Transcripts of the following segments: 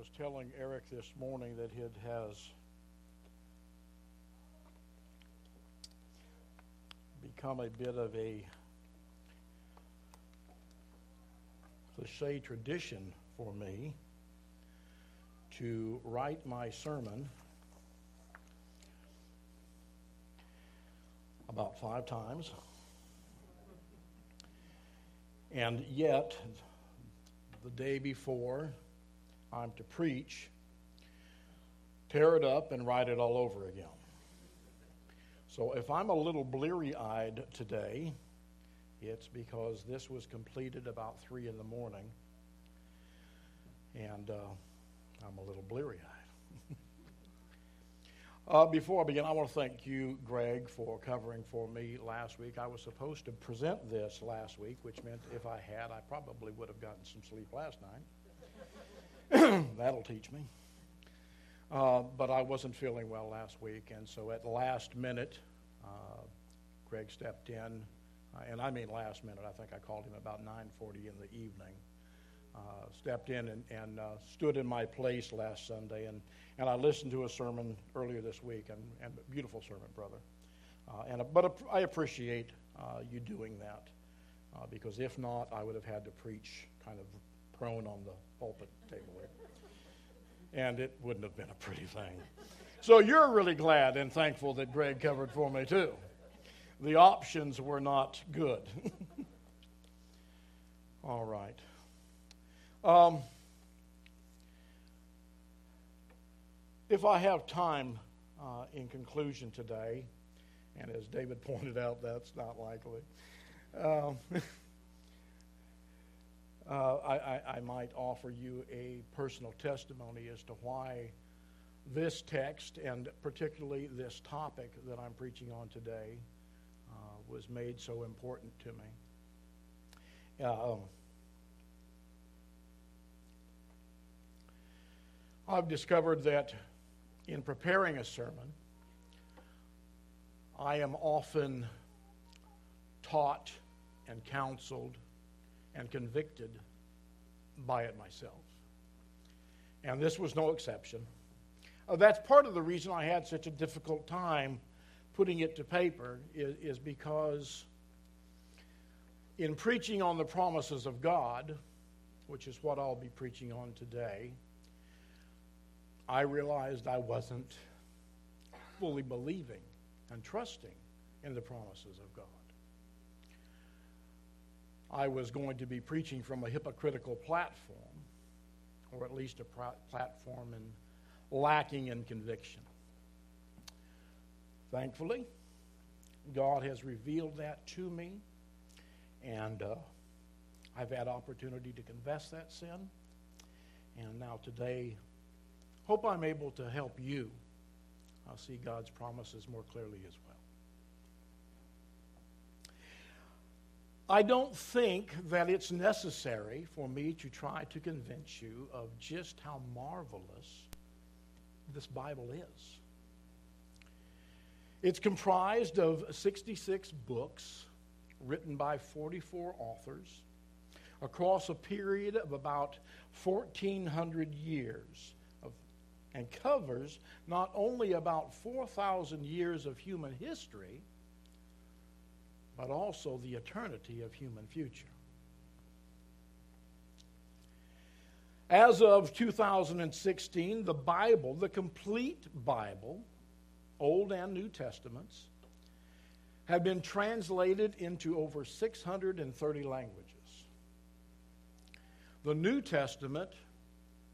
was telling Eric this morning that it has become a bit of a cliche tradition for me to write my sermon about five times. And yet, the day before I'm to preach, tear it up and write it all over again. So if I'm a little bleary eyed today, it's because this was completed about 3 in the morning, and uh, I'm a little bleary eyed. uh, before I begin, I want to thank you, Greg, for covering for me last week. I was supposed to present this last week, which meant if I had, I probably would have gotten some sleep last night. That'll teach me. Uh, but I wasn't feeling well last week, and so at last minute, uh, Greg stepped in, uh, and I mean last minute. I think I called him about 9:40 in the evening. Uh, stepped in and, and uh, stood in my place last Sunday, and, and I listened to a sermon earlier this week, and, and beautiful sermon, brother. Uh, and but I appreciate you doing that, because if not, I would have had to preach kind of prone on the pulpit table and it wouldn't have been a pretty thing. So you're really glad and thankful that Greg covered for me, too. The options were not good. All right. Um, if I have time uh, in conclusion today, and as David pointed out, that's not likely. Um, uh, I, I, I, might offer you a personal testimony as to why this text, and particularly this topic that I'm preaching on today, uh, was made so important to me. Um, I've discovered that in preparing a sermon, I am often taught and counseled and convicted by it myself. And this was no exception. Uh, that's part of the reason I had such a difficult time putting it to paper, is, is because in preaching on the promises of God, which is what I'll be preaching on today, I realized I wasn't fully believing and trusting in the promises of God. I was going to be preaching from a hypocritical platform, or at least a platform in lacking in conviction. Thankfully, God has revealed that to me, and uh, I've had opportunity to confess that sin. And now today, hope I'm able to help you I'll see God's promises more clearly as well. I don't think that it's necessary for me to try to convince you of just how marvelous this Bible is. It's comprised of 66 books written by 44 authors across a period of about 1,400 years of, and covers not only about 4,000 years of human history but also the eternity of human future. As of 2016, the Bible, the complete Bible, Old and New Testaments, have been translated into over 630 languages. The New Testament,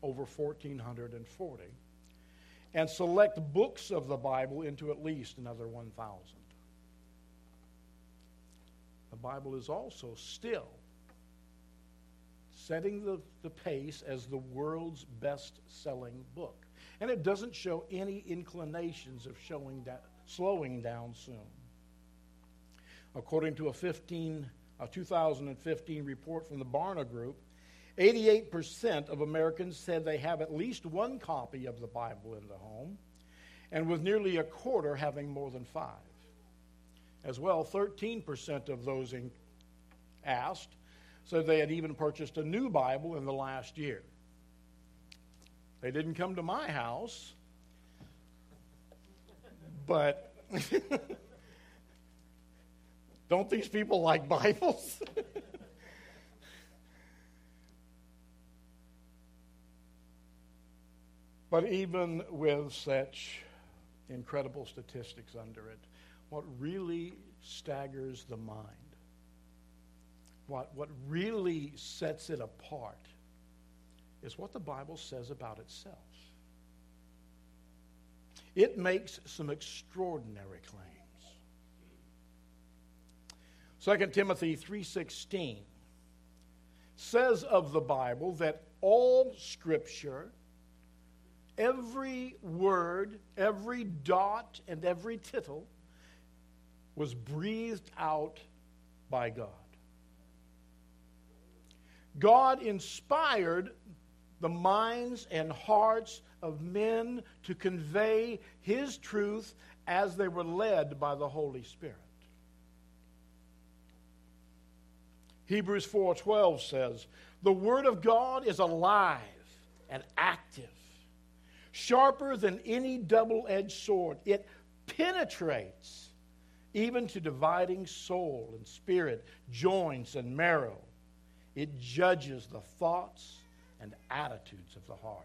over 1,440, and select books of the Bible into at least another 1,000 the Bible is also still setting the, the pace as the world's best selling book. And it doesn't show any inclinations of showing da- slowing down soon. According to a, 15, a 2015 report from the Barna Group, 88% of Americans said they have at least one copy of the Bible in the home, and with nearly a quarter having more than five. As well, 13% of those asked said they had even purchased a new Bible in the last year. They didn't come to my house, but don't these people like Bibles? but even with such incredible statistics under it, what really staggers the mind, what, what really sets it apart, is what the Bible says about itself. It makes some extraordinary claims. 2 Timothy 3:16 says of the Bible that all scripture every word, every dot and every tittle was breathed out by God. God inspired the minds and hearts of men to convey his truth as they were led by the Holy Spirit. Hebrews 4:12 says, "The word of God is alive and active, sharper than any double-edged sword. It penetrates even to dividing soul and spirit, joints and marrow. It judges the thoughts and attitudes of the heart.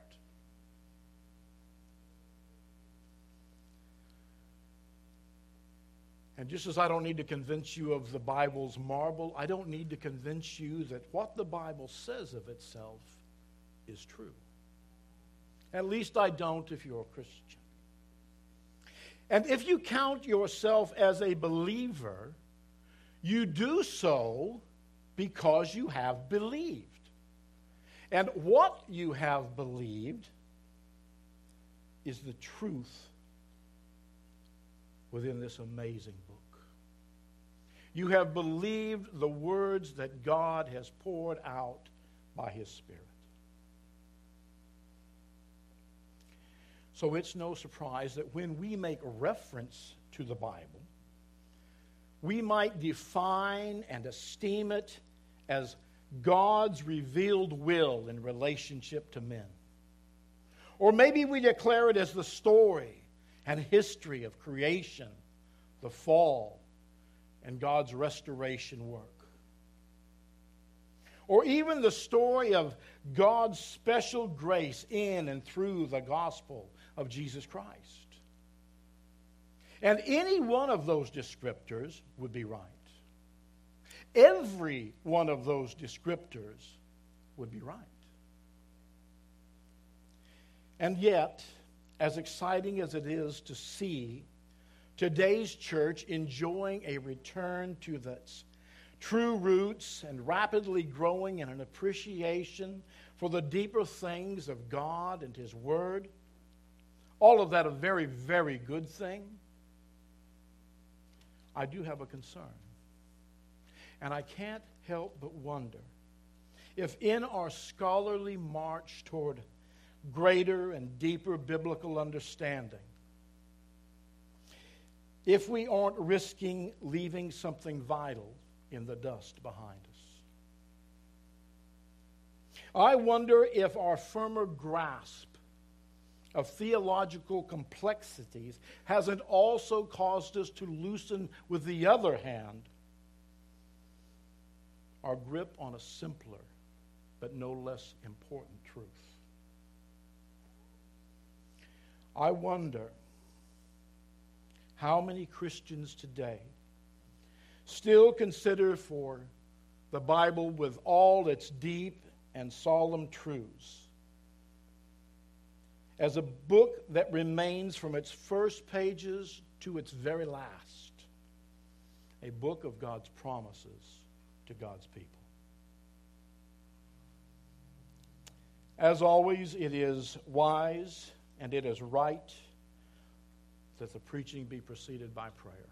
And just as I don't need to convince you of the Bible's marvel, I don't need to convince you that what the Bible says of itself is true. At least I don't if you're a Christian. And if you count yourself as a believer, you do so because you have believed. And what you have believed is the truth within this amazing book. You have believed the words that God has poured out by His Spirit. So it's no surprise that when we make reference to the Bible, we might define and esteem it as God's revealed will in relationship to men. Or maybe we declare it as the story and history of creation, the fall, and God's restoration work. Or even the story of God's special grace in and through the gospel of Jesus Christ. And any one of those descriptors would be right. Every one of those descriptors would be right. And yet, as exciting as it is to see today's church enjoying a return to its true roots and rapidly growing in an appreciation for the deeper things of God and His Word, all of that a very, very good thing. I do have a concern. And I can't help but wonder if, in our scholarly march toward greater and deeper biblical understanding, if we aren't risking leaving something vital in the dust behind us. I wonder if our firmer grasp of theological complexities hasn't also caused us to loosen, with the other hand, our grip on a simpler but no less important truth. I wonder how many Christians today still consider for the Bible with all its deep and solemn truths as a book that remains from its first pages to its very last, a book of God's promises to God's people. As always, it is wise and it is right that the preaching be preceded by prayer.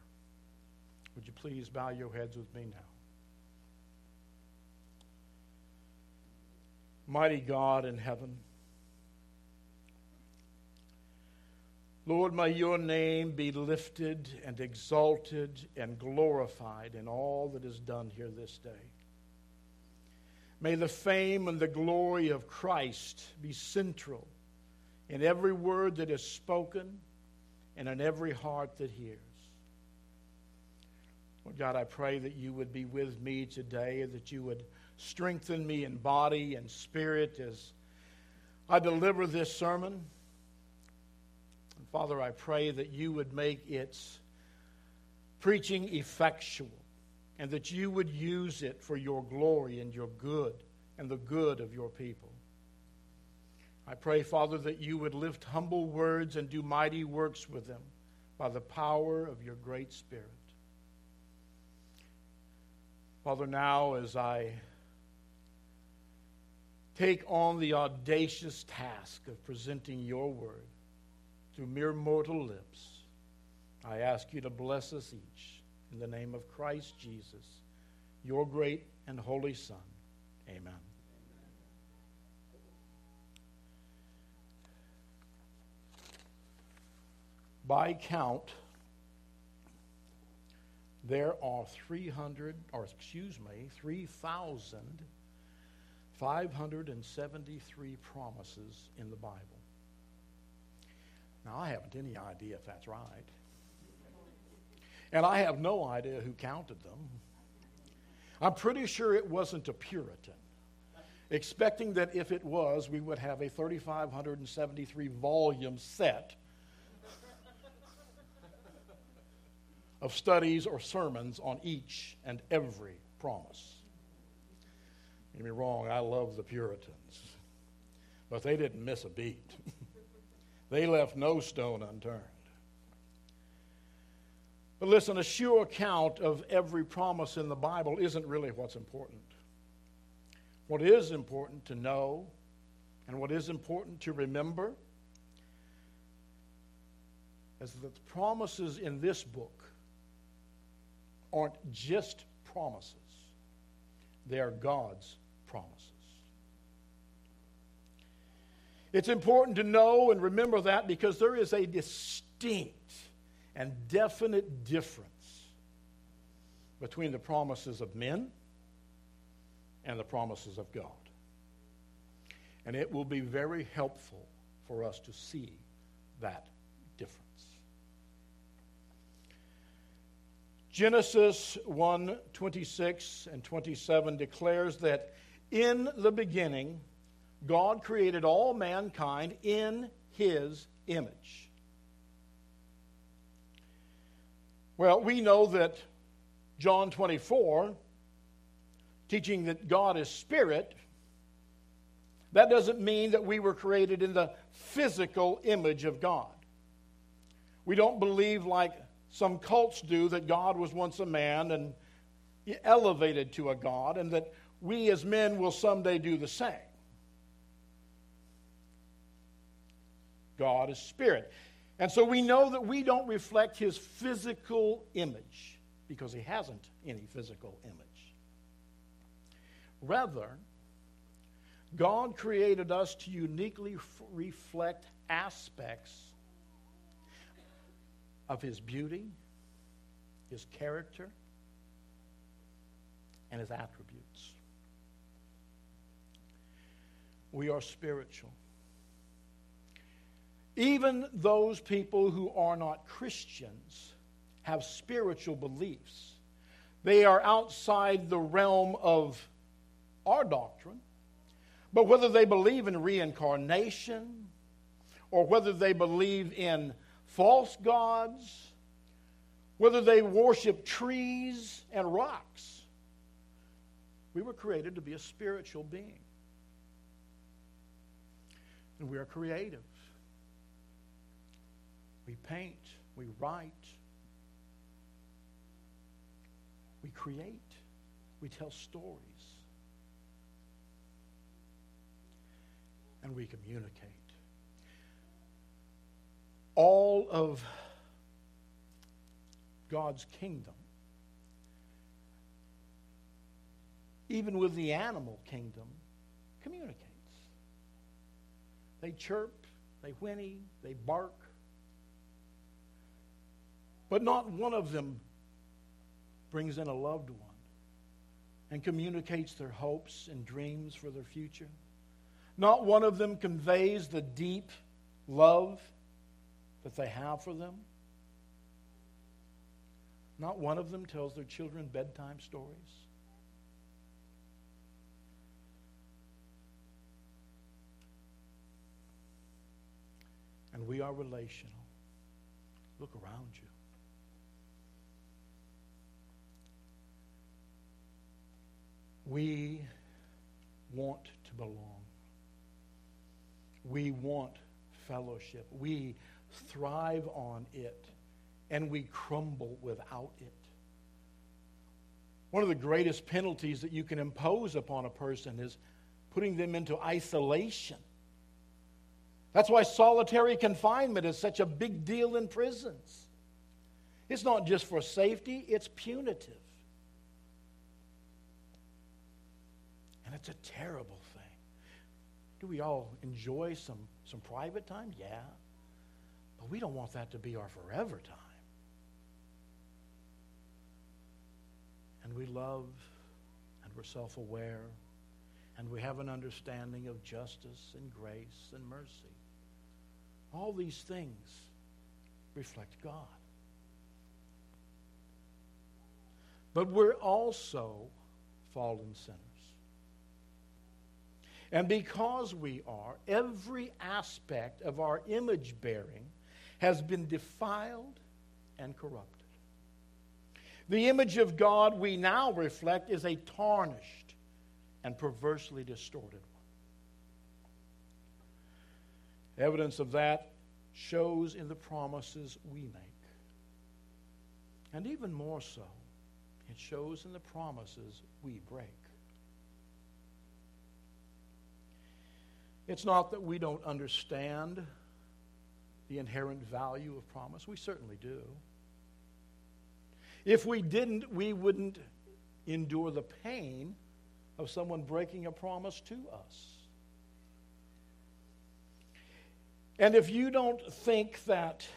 Would you please bow your heads with me now? Mighty God in heaven, Lord, may your name be lifted and exalted and glorified in all that is done here this day. May the fame and the glory of Christ be central in every word that is spoken and in every heart that hears. Lord God, I pray that you would be with me today that you would strengthen me in body and spirit as I deliver this sermon. Father, I pray that you would make its preaching effectual and that you would use it for your glory and your good and the good of your people. I pray, Father, that you would lift humble words and do mighty works with them by the power of your great Spirit. Father, now as I take on the audacious task of presenting your word through mere mortal lips, I ask you to bless us each in the name of Christ Jesus, your great and holy Son. Amen. By count, there are 300, or excuse me, 3,573 promises in the Bible. Now, I haven't any idea if that's right. And I have no idea who counted them. I'm pretty sure it wasn't a Puritan, expecting that if it was, we would have a 3,573 volume set of studies or sermons on each and every promise. Get me wrong, I love the Puritans, but they didn't miss a beat. they left no stone unturned. But listen, a sure count of every promise in the Bible isn't really what's important. What is important to know and what is important to remember is that the promises in this book aren't just promises, they are God's promises. It's important to know and remember that because there is a distinct and definite difference between the promises of men and the promises of God. And it will be very helpful for us to see that difference. Genesis 1 26 and 27 declares that in the beginning, God created all mankind in his image. Well, we know that John 24, teaching that God is spirit, that doesn't mean that we were created in the physical image of God. We don't believe, like some cults do that God was once a man and elevated to a God, and that we as men will someday do the same. God is spirit. And so we know that we don't reflect his physical image because he hasn't any physical image. Rather, God created us to uniquely f- reflect aspects of his beauty, his character, and his attributes. We are spiritual. Even those people who are not Christians have spiritual beliefs. They are outside the realm of our doctrine. But whether they believe in reincarnation or whether they believe in false gods, whether they worship trees and rocks. We were created to be a spiritual being. And we are creative. We paint, we write, we create, we tell stories, and we communicate all of God's kingdom, even with the animal kingdom, communicates. They chirp, they whinny, they bark, but not one of them brings in a loved one and communicates their hopes and dreams for their future. Not one of them conveys the deep love that they have for them. Not one of them tells their children bedtime stories. And we are relational. Look around you. We want to belong. We want fellowship. We thrive on it, and we crumble without it. One of the greatest penalties that you can impose upon a person is putting them into isolation. That's why solitary confinement is such a big deal in prisons. It's not just for safety, it's punitive. It's a terrible thing. Do we all enjoy some, some private time? Yeah. But we don't want that to be our forever time. And we love and we're self aware and we have an understanding of justice and grace and mercy. All these things reflect God. But we're also fallen sinners. And because we are, every aspect of our image bearing has been defiled and corrupted. The image of God we now reflect is a tarnished and perversely distorted one. Evidence of that shows in the promises we make. And even more so, it shows in the promises we break. It's not that we don't understand the inherent value of promise. We certainly do. If we didn't, we wouldn't endure the pain of someone breaking a promise to us. And if you don't think that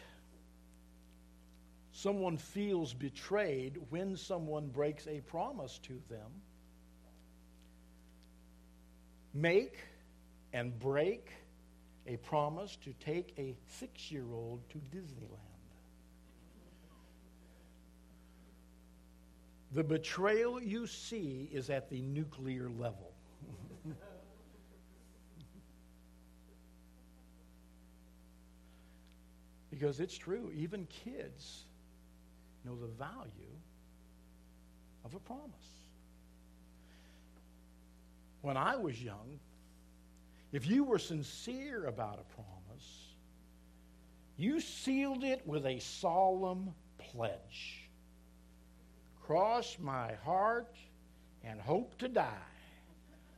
someone feels betrayed when someone breaks a promise to them, make and break a promise to take a six year old to Disneyland. The betrayal you see is at the nuclear level. because it's true, even kids know the value of a promise. When I was young, if you were sincere about a promise, you sealed it with a solemn pledge. Cross my heart and hope to die.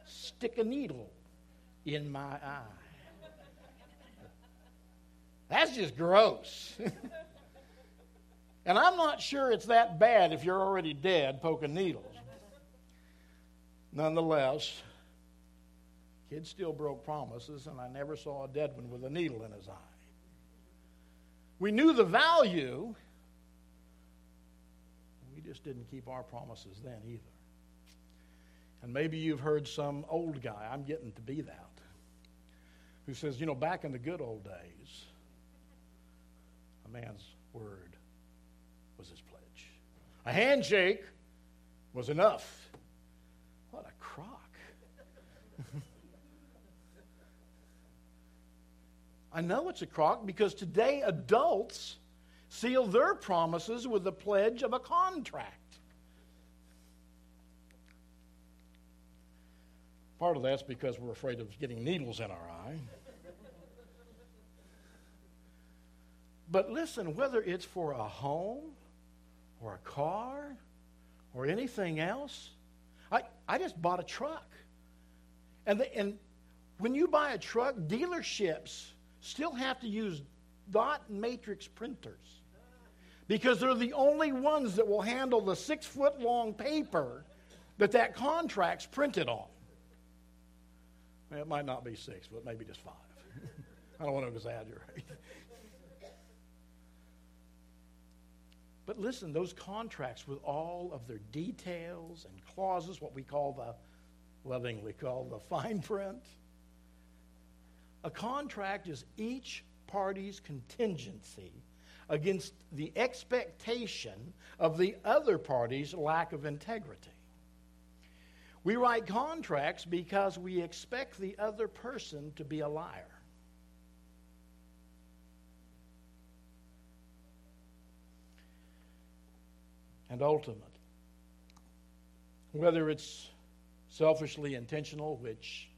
Stick a needle in my eye. That's just gross. and I'm not sure it's that bad if you're already dead poking needles. Nonetheless, Kid still broke promises, and I never saw a dead one with a needle in his eye. We knew the value, we just didn't keep our promises then either. And maybe you've heard some old guy, I'm getting to be that, who says, you know, back in the good old days, a man's word was his pledge. A handshake was enough. What a crock. I know it's a crock because today adults seal their promises with the pledge of a contract. Part of that's because we're afraid of getting needles in our eye. But listen, whether it's for a home or a car or anything else, I, I just bought a truck. And, the, and when you buy a truck, dealerships still have to use dot matrix printers because they're the only ones that will handle the six foot long paper that that contract's printed on. It might not be six, but maybe just five. I don't want to exaggerate. but listen, those contracts with all of their details and clauses, what we call the lovingly call the fine print, a contract is each party's contingency against the expectation of the other party's lack of integrity. We write contracts because we expect the other person to be a liar. And ultimate, whether it's selfishly intentional, which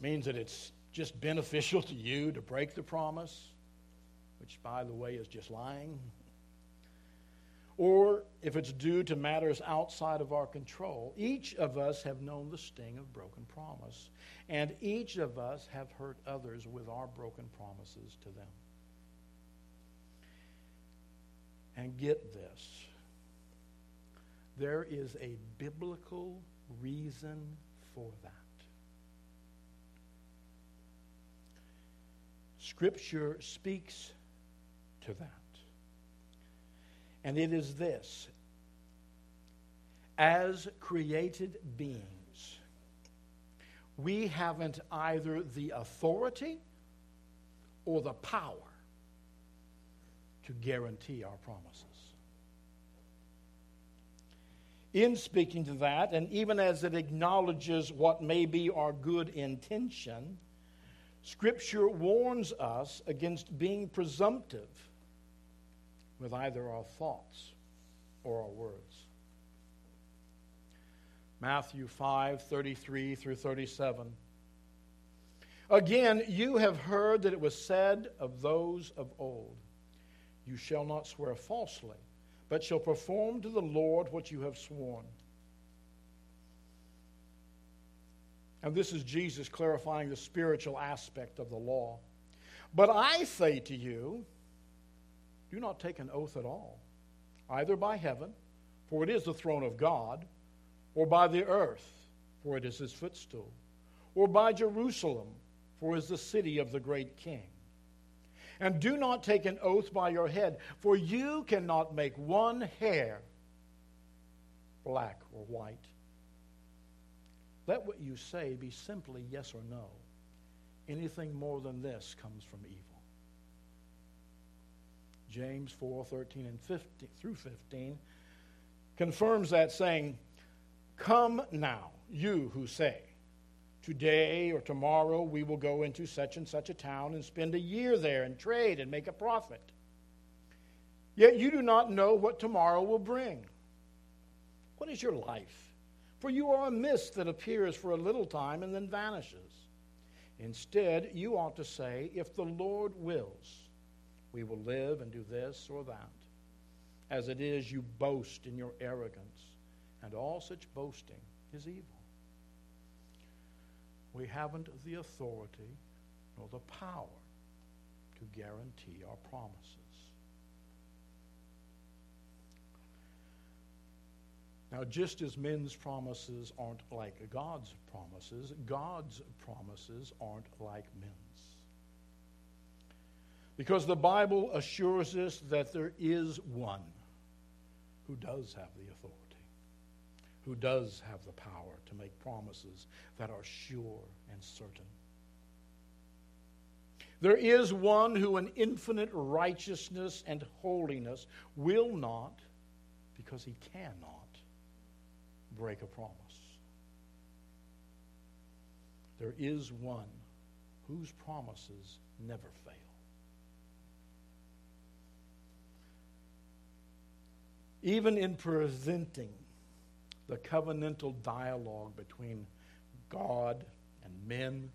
means that it's just beneficial to you to break the promise, which, by the way, is just lying, or if it's due to matters outside of our control, each of us have known the sting of broken promise, and each of us have hurt others with our broken promises to them. And get this there is a biblical reason for that. Scripture speaks to that. And it is this as created beings, we haven't either the authority or the power to guarantee our promises. In speaking to that, and even as it acknowledges what may be our good intention, Scripture warns us against being presumptive with either our thoughts or our words. Matthew 5 33 through 37. Again, you have heard that it was said of those of old, You shall not swear falsely, but shall perform to the Lord what you have sworn. And this is Jesus clarifying the spiritual aspect of the law. But I say to you, do not take an oath at all, either by heaven, for it is the throne of God, or by the earth, for it is his footstool, or by Jerusalem, for it is the city of the great king. And do not take an oath by your head, for you cannot make one hair black or white. Let what you say be simply yes or no. Anything more than this comes from evil. James 4 13 and 15, through 15 confirms that, saying, Come now, you who say, Today or tomorrow we will go into such and such a town and spend a year there and trade and make a profit. Yet you do not know what tomorrow will bring. What is your life? For you are a mist that appears for a little time and then vanishes. Instead, you ought to say, If the Lord wills, we will live and do this or that. As it is, you boast in your arrogance, and all such boasting is evil. We haven't the authority nor the power to guarantee our promises. Now, just as men's promises aren't like God's promises, God's promises aren't like men's. Because the Bible assures us that there is one who does have the authority, who does have the power to make promises that are sure and certain. There is one who, in infinite righteousness and holiness, will not, because he cannot, break a promise. There is one whose promises never fail. even in presenting the covenantal dialogue between God and men,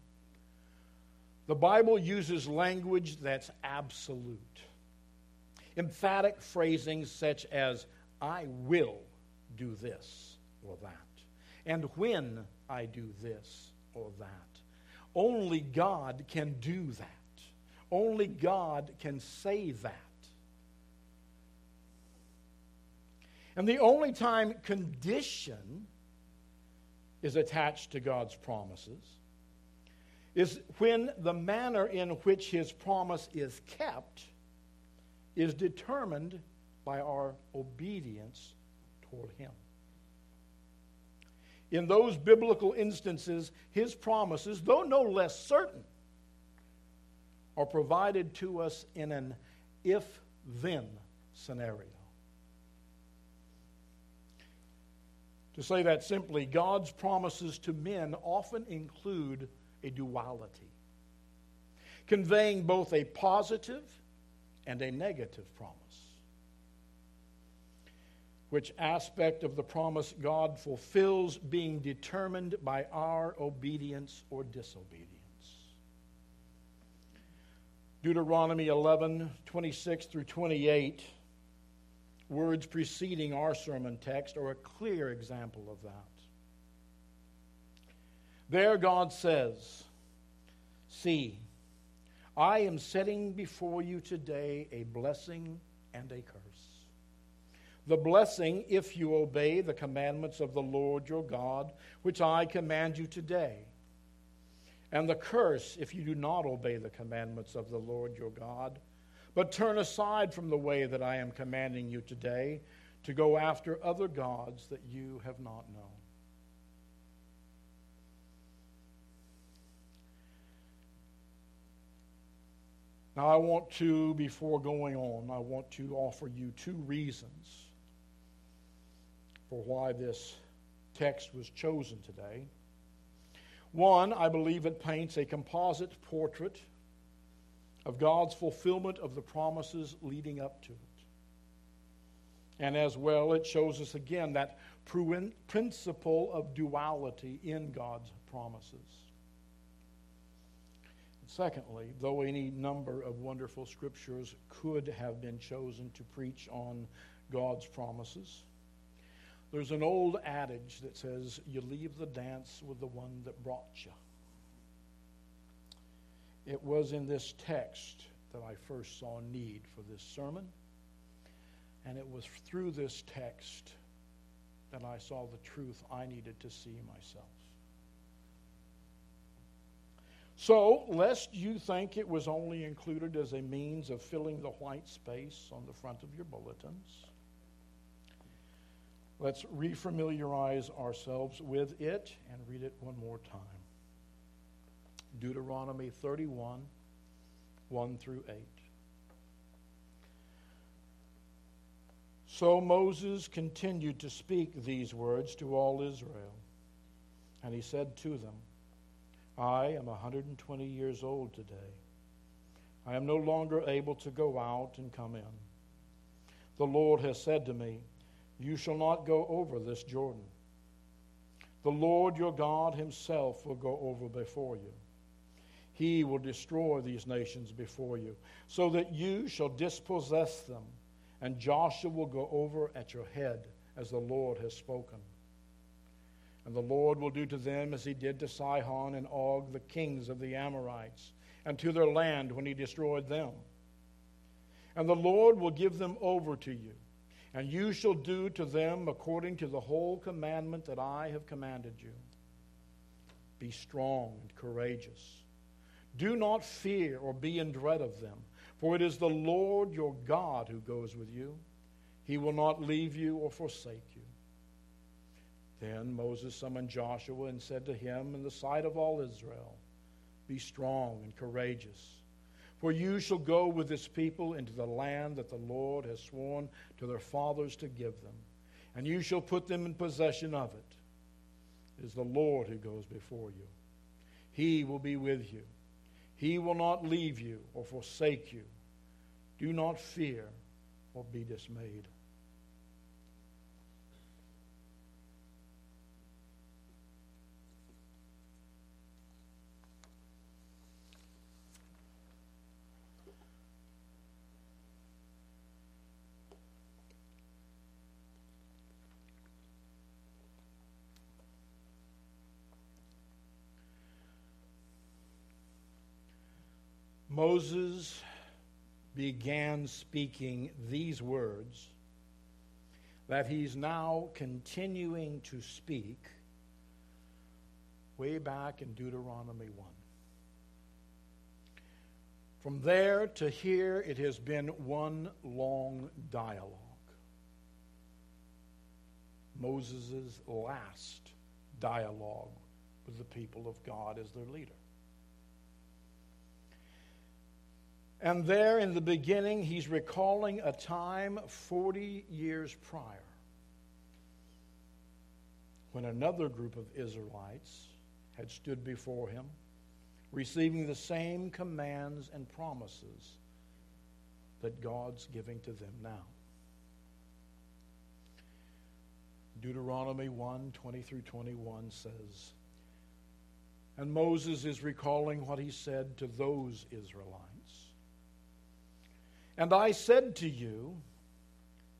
the Bible uses language that's absolute. Emphatic phrasing such as, I will do this or that, and when I do this or that. Only God can do that. Only God can say that. And the only time condition is attached to God's promises is when the manner in which his promise is kept is determined by our obedience toward him. In those biblical instances, his promises, though no less certain, are provided to us in an if then scenario. To say that simply, God's promises to men often include a duality, conveying both a positive and a negative promise. Which aspect of the promise God fulfills being determined by our obedience or disobedience. Deuteronomy 11, 26 through 28, words preceding our sermon text, are a clear example of that. There, God says, See, I am setting before you today a blessing and a curse. The blessing, if you obey the commandments of the Lord your God, which I command you today. And the curse, if you do not obey the commandments of the Lord your God, but turn aside from the way that I am commanding you today to go after other gods that you have not known. Now, I want to, before going on, I want to offer you two reasons for why this text was chosen today. One, I believe it paints a composite portrait of God's fulfillment of the promises leading up to it. And as well, it shows us again that principle of duality in God's promises. Secondly, though any number of wonderful scriptures could have been chosen to preach on God's promises, there's an old adage that says, You leave the dance with the one that brought you. It was in this text that I first saw need for this sermon, and it was through this text that I saw the truth I needed to see myself. So, lest you think it was only included as a means of filling the white space on the front of your bulletins, let's refamiliarize ourselves with it and read it one more time. Deuteronomy 31, 1 through 8. So Moses continued to speak these words to all Israel, and he said to them, I am 120 years old today. I am no longer able to go out and come in. The Lord has said to me, You shall not go over this Jordan. The Lord your God himself will go over before you. He will destroy these nations before you, so that you shall dispossess them, and Joshua will go over at your head, as the Lord has spoken. And the Lord will do to them as he did to Sihon and Og, the kings of the Amorites, and to their land when he destroyed them. And the Lord will give them over to you, and you shall do to them according to the whole commandment that I have commanded you. Be strong and courageous. Do not fear or be in dread of them, for it is the Lord your God who goes with you. He will not leave you or forsake you. Then Moses summoned Joshua and said to him in the sight of all Israel, Be strong and courageous, for you shall go with this people into the land that the Lord has sworn to their fathers to give them, and you shall put them in possession of it. It is the Lord who goes before you. He will be with you. He will not leave you or forsake you. Do not fear or be dismayed. Moses began speaking these words that he's now continuing to speak way back in Deuteronomy 1. From there to here, it has been one long dialogue. Moses' last dialogue with the people of God as their leader. And there in the beginning, he's recalling a time 40 years prior when another group of Israelites had stood before him, receiving the same commands and promises that God's giving to them now. Deuteronomy 1 20 through 21 says, And Moses is recalling what he said to those Israelites. And I said to you,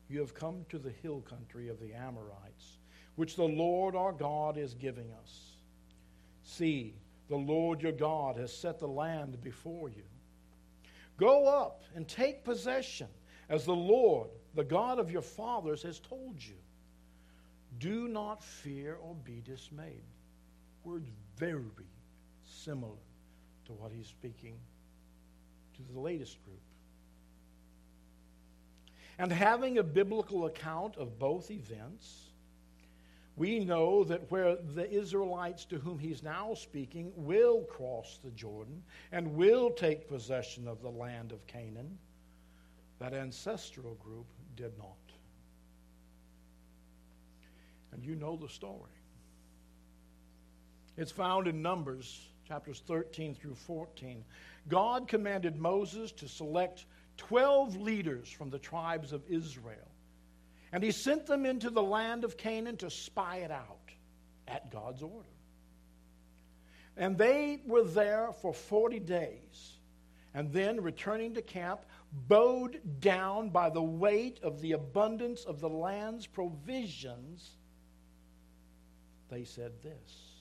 You have come to the hill country of the Amorites, which the Lord our God is giving us. See, the Lord your God has set the land before you. Go up and take possession, as the Lord, the God of your fathers, has told you. Do not fear or be dismayed. Words very similar to what he's speaking to the latest group. And having a biblical account of both events, we know that where the Israelites to whom he's now speaking will cross the Jordan and will take possession of the land of Canaan, that ancestral group did not. And you know the story. It's found in Numbers chapters 13 through 14. God commanded Moses to select 12 leaders from the tribes of Israel. And he sent them into the land of Canaan to spy it out at God's order. And they were there for 40 days. And then, returning to camp, bowed down by the weight of the abundance of the land's provisions, they said this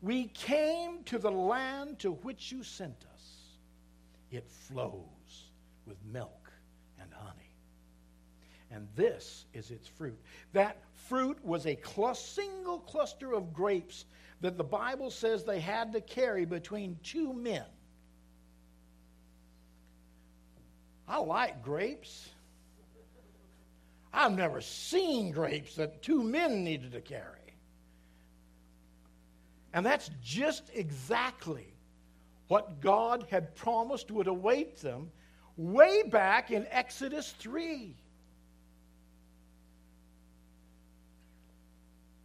We came to the land to which you sent us. It flows with milk and honey. And this is its fruit. That fruit was a single cluster of grapes that the Bible says they had to carry between two men. I like grapes. I've never seen grapes that two men needed to carry. And that's just exactly what God had promised would await them way back in Exodus 3.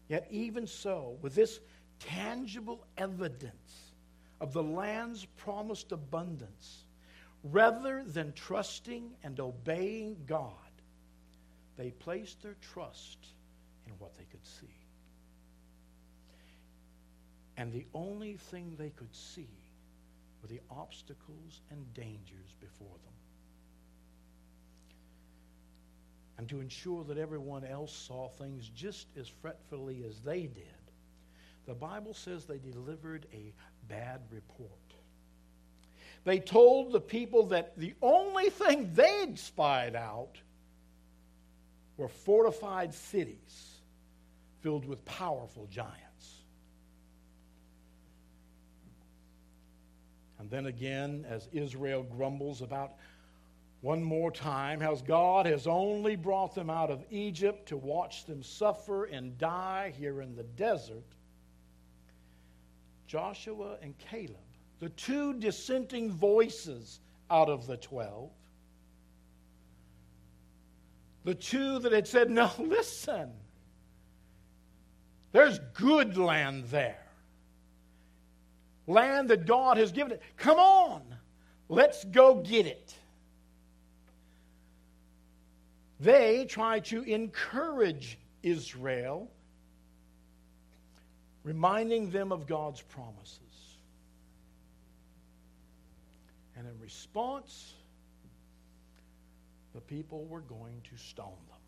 Yet, even so, with this tangible evidence of the land's promised abundance, rather than trusting and obeying God, they placed their trust in what they could see. And the only thing they could see were the obstacles and dangers before them. And to ensure that everyone else saw things just as fretfully as they did, the Bible says they delivered a bad report. They told the people that the only thing they'd spied out were fortified cities filled with powerful giants. And then again, as Israel grumbles about one more time how God has only brought them out of Egypt to watch them suffer and die here in the desert. Joshua and Caleb, the two dissenting voices out of the twelve, the two that had said, No, listen, there's good land there. Land that God has given it. Come on, let's go get it. They try to encourage Israel, reminding them of God's promises. And in response, the people were going to stone them.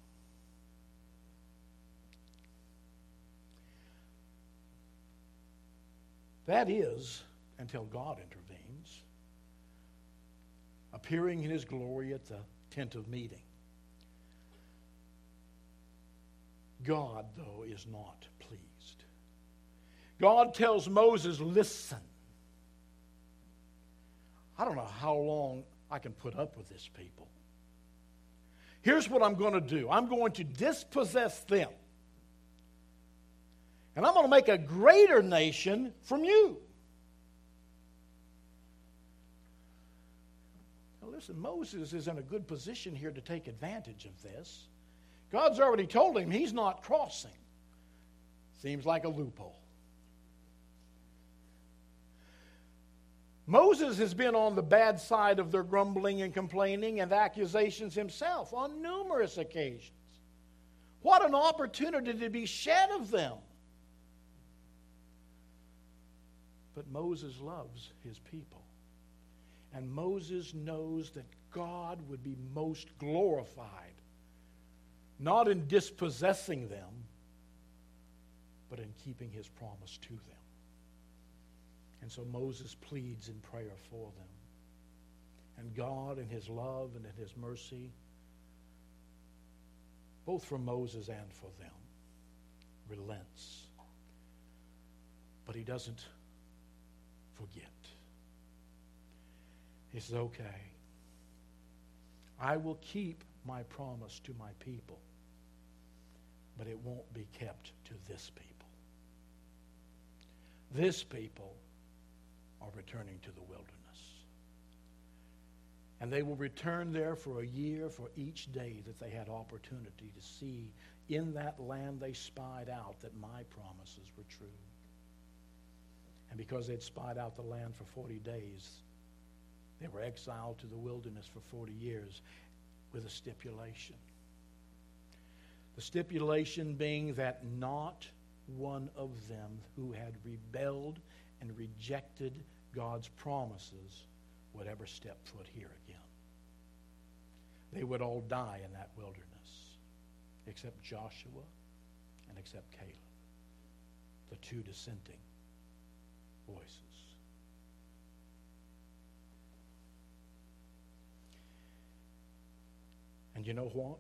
That is, until God intervenes, appearing in his glory at the tent of meeting. God, though, is not pleased. God tells Moses, Listen, I don't know how long I can put up with this people. Here's what I'm going to do I'm going to dispossess them. And I'm going to make a greater nation from you. Now, listen, Moses is in a good position here to take advantage of this. God's already told him he's not crossing. Seems like a loophole. Moses has been on the bad side of their grumbling and complaining and accusations himself on numerous occasions. What an opportunity to be shed of them. But Moses loves his people. And Moses knows that God would be most glorified, not in dispossessing them, but in keeping his promise to them. And so Moses pleads in prayer for them. And God, in his love and in his mercy, both for Moses and for them, relents. But he doesn't forget. He says, okay, I will keep my promise to my people, but it won't be kept to this people. This people are returning to the wilderness. And they will return there for a year for each day that they had opportunity to see in that land they spied out that my promises were true. And because they'd spied out the land for 40 days, they were exiled to the wilderness for 40 years with a stipulation. The stipulation being that not one of them who had rebelled and rejected God's promises would ever step foot here again. They would all die in that wilderness, except Joshua and except Caleb, the two dissenting voices. And you know what?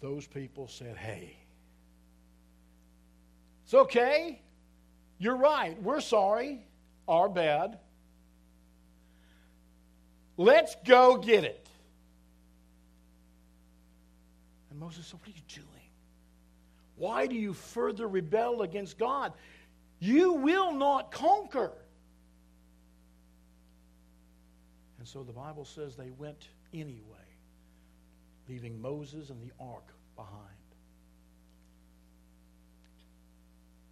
Those people said, hey, it's okay. You're right. We're sorry. Our bad. Let's go get it. And Moses said, What are you doing? Why do you further rebel against God? You will not conquer. And so the Bible says they went anyway, leaving Moses and the ark behind.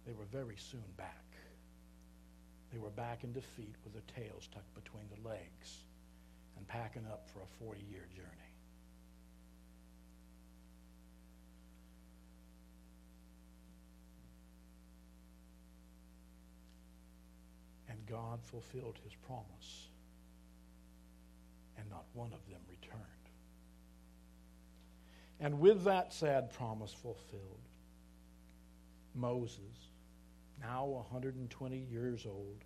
They were very soon back. They were back in defeat with their tails tucked between their legs and packing up for a 40 year journey. And God fulfilled his promise, and not one of them returned. And with that sad promise fulfilled, Moses, now 120 years old,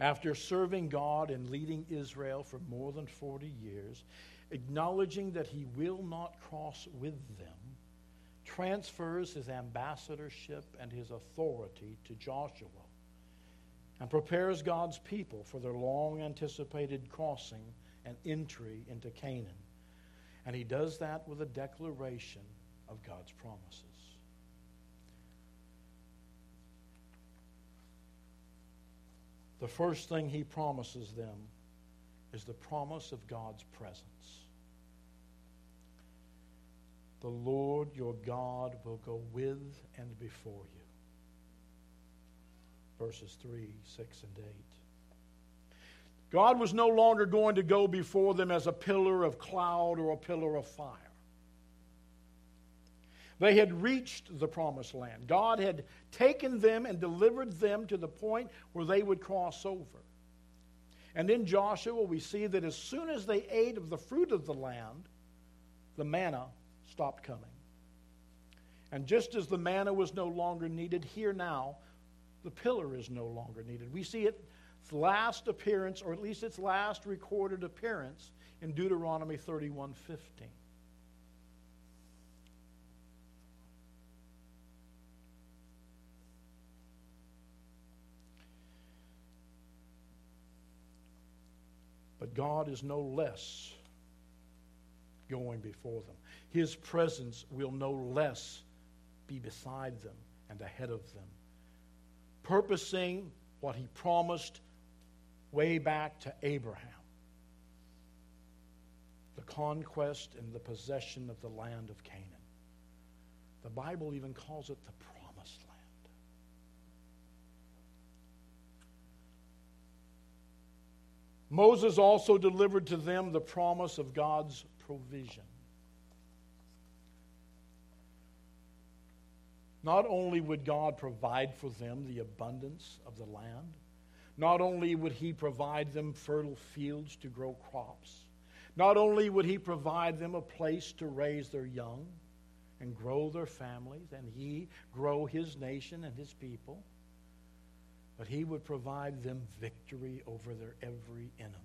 after serving God and leading Israel for more than 40 years, acknowledging that he will not cross with them, transfers his ambassadorship and his authority to Joshua and prepares God's people for their long anticipated crossing and entry into Canaan. And he does that with a declaration of God's promises. The first thing he promises them is the promise of God's presence. The Lord your God will go with and before you. Verses 3, 6, and 8. God was no longer going to go before them as a pillar of cloud or a pillar of fire. They had reached the promised land. God had taken them and delivered them to the point where they would cross over. And in Joshua, we see that as soon as they ate of the fruit of the land, the manna stopped coming. And just as the manna was no longer needed, here now, the pillar is no longer needed. We see its last appearance, or at least its last recorded appearance, in Deuteronomy 31 15. But God is no less going before them. His presence will no less be beside them and ahead of them, purposing what he promised way back to Abraham the conquest and the possession of the land of Canaan. The Bible even calls it the promised land. Moses also delivered to them the promise of God's provision. Not only would God provide for them the abundance of the land, not only would He provide them fertile fields to grow crops, not only would He provide them a place to raise their young and grow their families, and He grow His nation and His people, but He would provide them victory over their every enemy.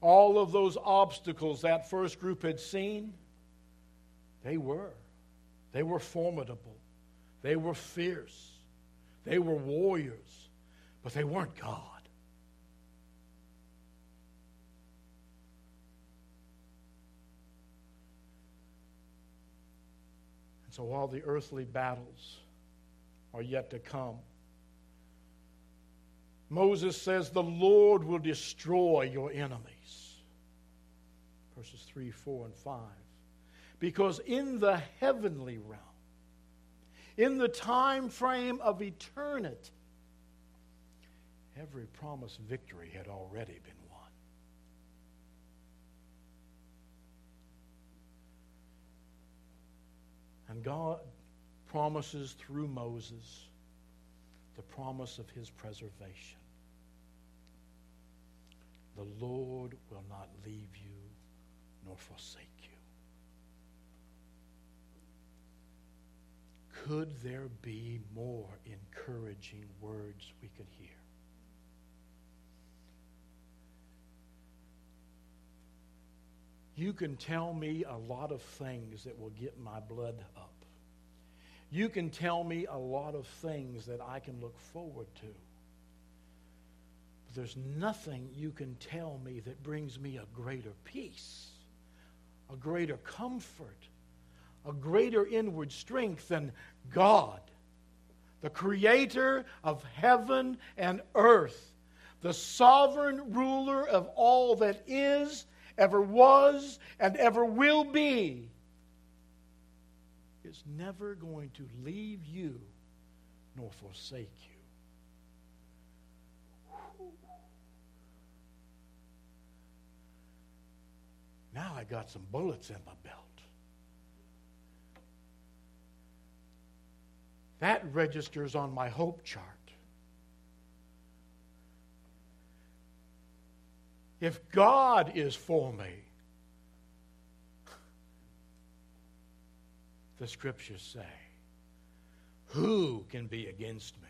All of those obstacles that first group had seen, they were. They were formidable. They were fierce. They were warriors, but they weren't God. And so while the earthly battles are yet to come, Moses says, The Lord will destroy your enemies. Verses 3, 4, and 5. Because in the heavenly realm, in the time frame of eternity, every promised victory had already been won. And God promises through Moses the promise of his preservation. The Lord will not leave you nor forsake you. Could there be more encouraging words we could hear? You can tell me a lot of things that will get my blood up. You can tell me a lot of things that I can look forward to. But there's nothing you can tell me that brings me a greater peace, a greater comfort, a greater inward strength than God, the creator of heaven and earth, the sovereign ruler of all that is, ever was, and ever will be, is never going to leave you nor forsake you. Now I got some bullets in my belt. That registers on my hope chart. If God is for me, the scriptures say, who can be against me?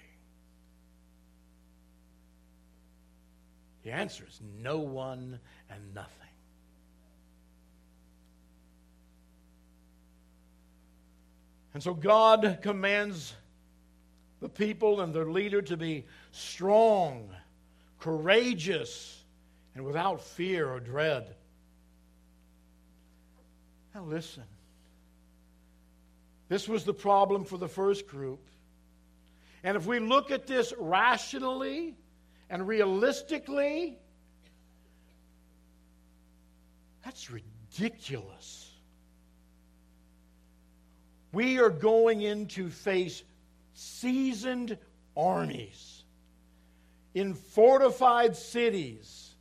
The answer is no one and nothing. And so God commands the people and their leader to be strong, courageous, and without fear or dread. Now, listen. This was the problem for the first group. And if we look at this rationally and realistically, that's ridiculous. We are going in to face seasoned armies in fortified cities,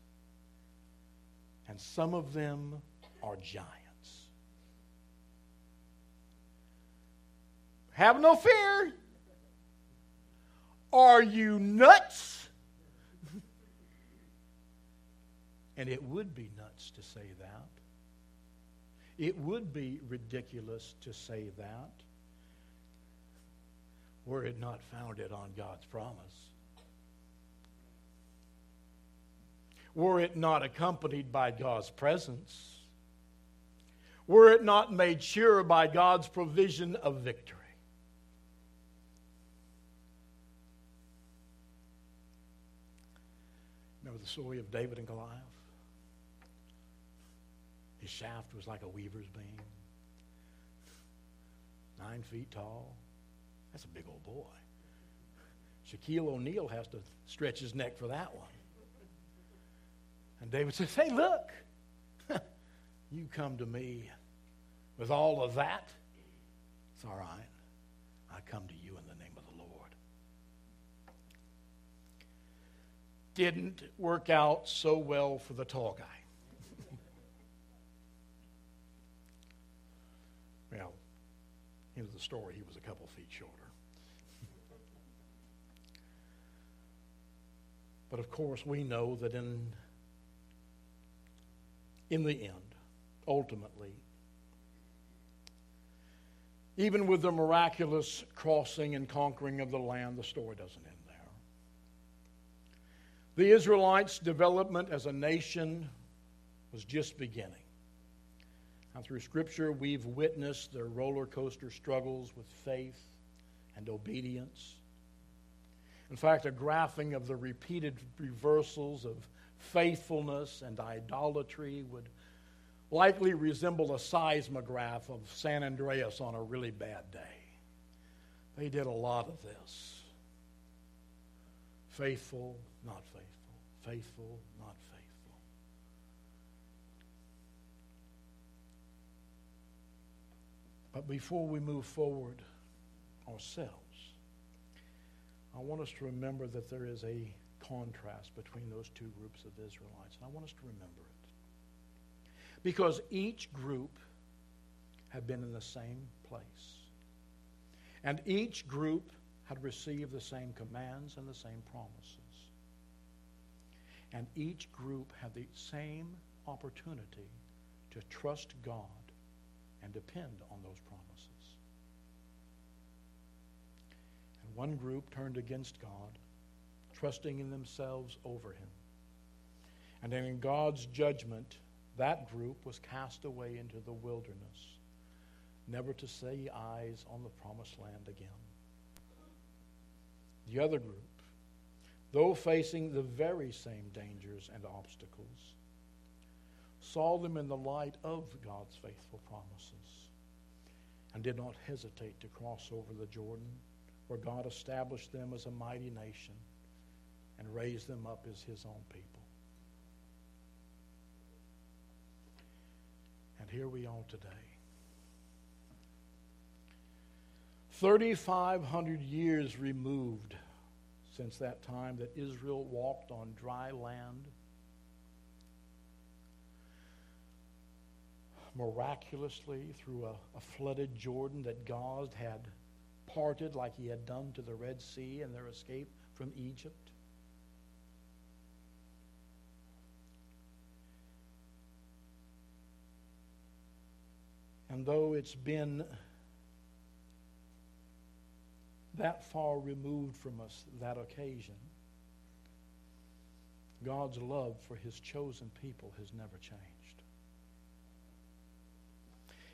and some of them are giants. Have no fear. Are you nuts? and it would be nuts to say that. It would be ridiculous to say that were it not founded on God's promise. Were it not accompanied by God's presence. Were it not made sure by God's provision of victory. Remember the story of David and Goliath? His shaft was like a weaver's beam, nine feet tall. That's a big old boy. Shaquille O'Neal has to stretch his neck for that one. And David says, Hey, look, you come to me with all of that. It's all right. I come to you in the name of the Lord. Didn't work out so well for the tall guy. well, into the story, he was a couple feet shorter. But of course, we know that in, in the end, ultimately, even with the miraculous crossing and conquering of the land, the story doesn't end there. The Israelites' development as a nation was just beginning. And through Scripture, we've witnessed their roller coaster struggles with faith and obedience. In fact, a graphing of the repeated reversals of faithfulness and idolatry would likely resemble a seismograph of San Andreas on a really bad day. They did a lot of this. Faithful, not faithful. Faithful, not faithful. But before we move forward ourselves, I want us to remember that there is a contrast between those two groups of Israelites, and I want us to remember it. Because each group had been in the same place. And each group had received the same commands and the same promises. And each group had the same opportunity to trust God and depend on those promises. And one group turned against God, trusting in themselves over Him. And then in God's judgment, that group was cast away into the wilderness, never to see eyes on the promised land again. The other group, though facing the very same dangers and obstacles, saw them in the light of God's faithful promises and did not hesitate to cross over the Jordan, where God established them as a mighty nation and raised them up as his own people. And here we are today. 3,500 years removed since that time that Israel walked on dry land. Miraculously through a, a, flooded Jordan that God had parted like he had done to the Red Sea and their escape from Egypt. And though it's been that far removed from us, that occasion, God's love for his chosen people has never changed.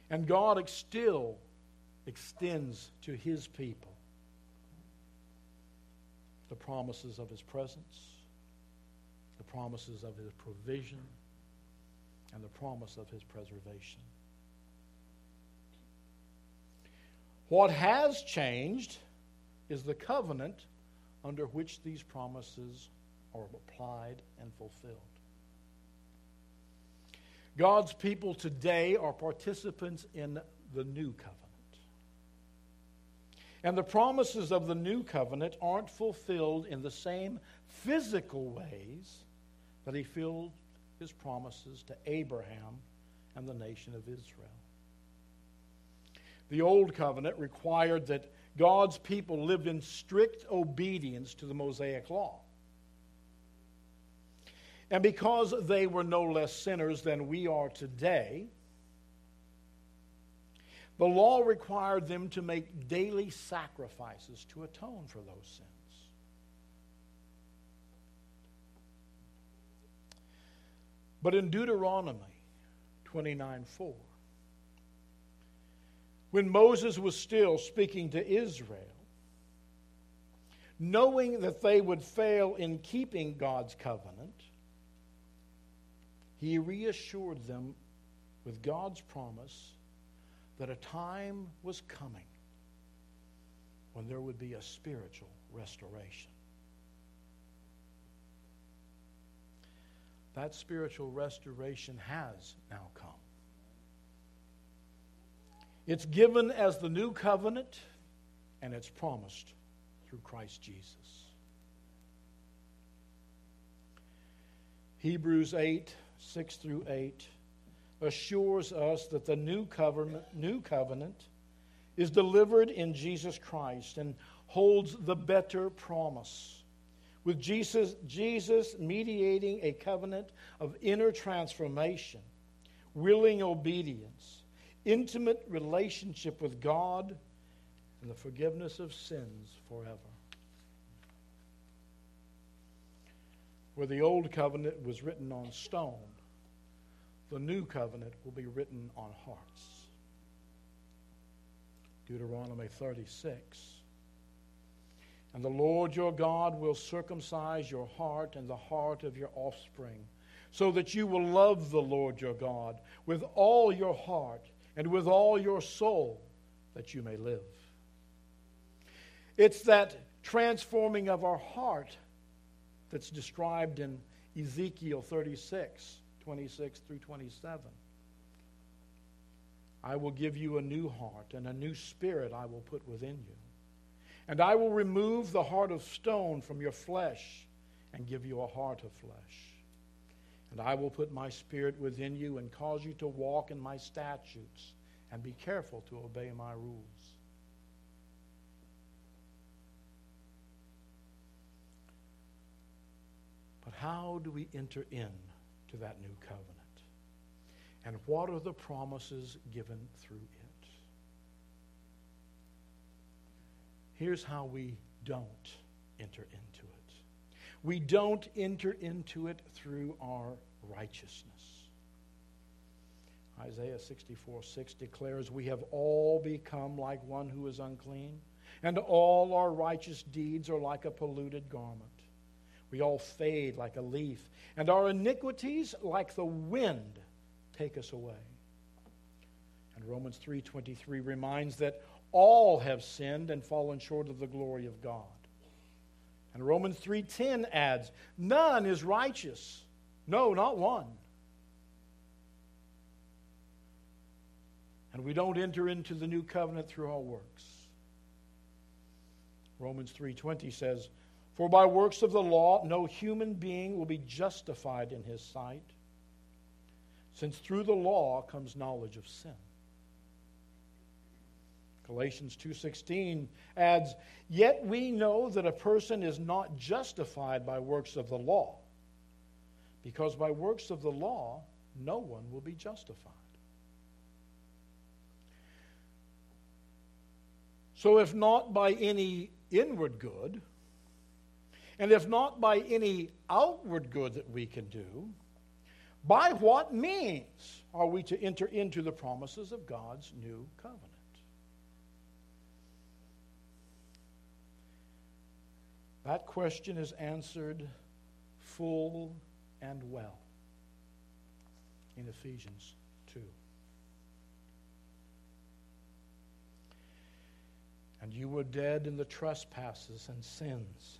And God still extends to his people the promises of his presence, the promises of his provision, and the promise of his preservation. What has changed is the covenant under which these promises are applied and fulfilled. God's people today are participants in the new covenant. And the promises of the new covenant aren't fulfilled in the same physical ways that he filled his promises to Abraham and the nation of Israel. The Old Covenant required that God's people lived in strict obedience to the Mosaic Law. And because they were no less sinners than we are today, the law required them to make daily sacrifices to atone for those sins. But in Deuteronomy 29 4, when Moses was still speaking to Israel, knowing that they would fail in keeping God's covenant, he reassured them with God's promise that a time was coming when there would be a spiritual restoration. That spiritual restoration has now come. It's given as the new covenant, and it's promised through Christ Jesus. Hebrews 8, 6 through 8 assures us that the new covenant, new covenant is delivered in Jesus Christ and holds the better promise. With Jesus, Jesus mediating a covenant of inner transformation, willing obedience, intimate relationship with God, and the forgiveness of sins forever. Where the old covenant was written on stone, the new covenant will be written on hearts. Deuteronomy 36. And the Lord your God will circumcise your heart and the heart of your offspring, so that you will love the Lord your God with all your heart and with all your soul, that you may live. It's that transforming of our heart that's described in Ezekiel 36, 26 through 27. I will give you a new heart, and a new spirit I will put within you. And I will remove the heart of stone from your flesh and give you a heart of flesh. And I will put my spirit within you and cause you to walk in my statutes and be careful to obey my rules. But how do we enter in to that new covenant? And what are the promises given through it? Here's how we don't enter into it we don't enter into it through our righteousness. Isaiah 64 6 declares, We have all become like one who is unclean, and all our righteous deeds are like a polluted garment. We all fade like a leaf, and our iniquities, like the wind, take us away. And Romans 3:23 reminds that all have sinned and fallen short of the glory of God. And Romans 3:10 adds, none is righteous. No, not one. And we don't enter into the new covenant through our works. Romans 3:20 says, "For by works of the law no human being will be justified in his sight, since through the law comes knowledge of sin." Galatians 2:16 adds, "Yet we know that a person is not justified by works of the law, because by works of the law no one will be justified." So if not by any inward good, and if not by any outward good that we can do, by what means are we to enter into the promises of God's new covenant? That question is answered full and well in Ephesians 2. And you were dead in the trespasses and sins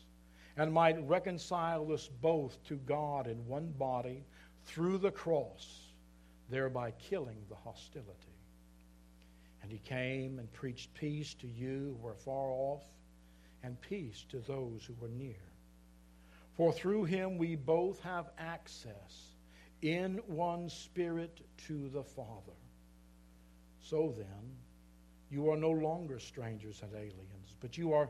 and might reconcile us both to God in one body through the cross, thereby killing the hostility. And he came and preached peace to you who are far off, and peace to those who were near. For through him we both have access in one spirit to the Father. So then, you are no longer strangers and aliens, but you are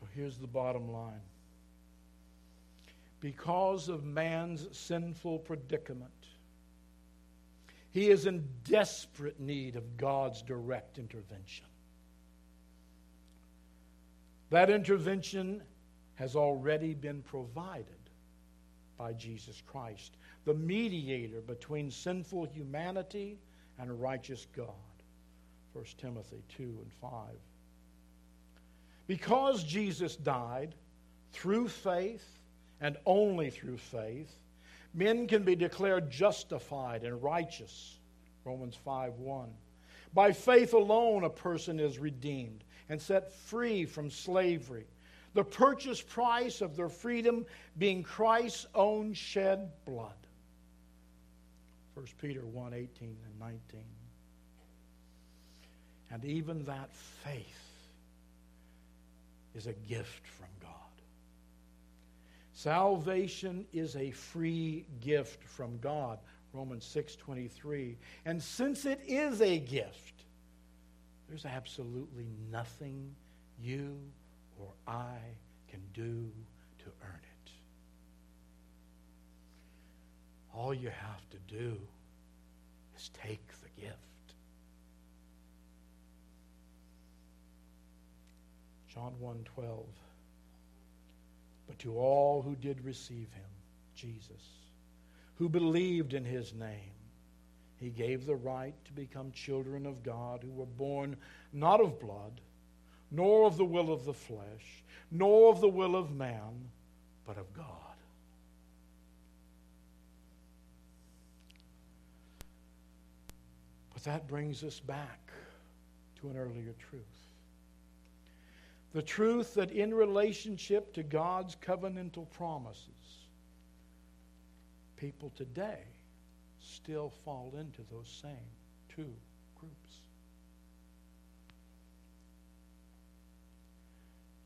So here's the bottom line. Because of man's sinful predicament, he is in desperate need of God's direct intervention. That intervention has already been provided by Jesus Christ, the mediator between sinful humanity and a righteous God. 1 Timothy 2 and 5. Because Jesus died through faith and only through faith, men can be declared justified and righteous. Romans 5 1. By faith alone, a person is redeemed and set free from slavery the purchase price of their freedom being Christ's own shed blood. 1 Peter 1 18 and 19. And even that faith is a gift from God. Salvation is a free gift from God. Romans 6:23. And since it is a gift, there's absolutely nothing you or I can do to earn it. All you have to do is take the gift. John 1:12 But to all who did receive him Jesus who believed in his name he gave the right to become children of God who were born not of blood nor of the will of the flesh, nor of the will of man, but of God. But that brings us back to an earlier truth. The truth that in relationship to God's covenantal promises, people today still fall into those same two groups.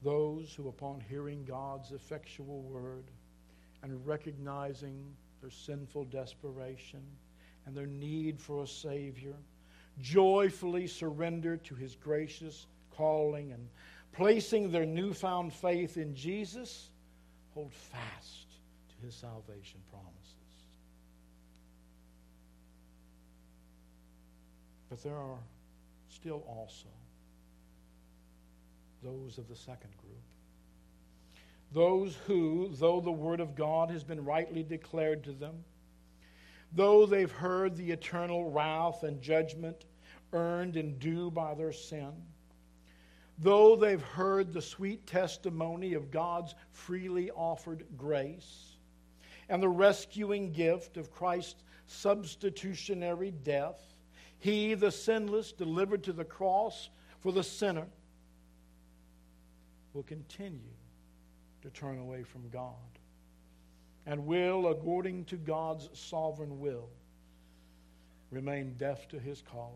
those who, upon hearing God's effectual word and recognizing their sinful desperation and their need for a Savior, joyfully surrender to His gracious calling and placing their newfound faith in Jesus, hold fast to His salvation promises. But there are still also those of the second group. those who, though the word of God has been rightly declared to them, though they've heard the eternal wrath and judgment earned and due by their sin, though they've heard the sweet testimony of God's freely offered grace and the rescuing gift of Christ's substitutionary death, he, the sinless, delivered to the cross for the sinner, will continue to turn away from God and will, according to God's sovereign will, remain deaf to his calling,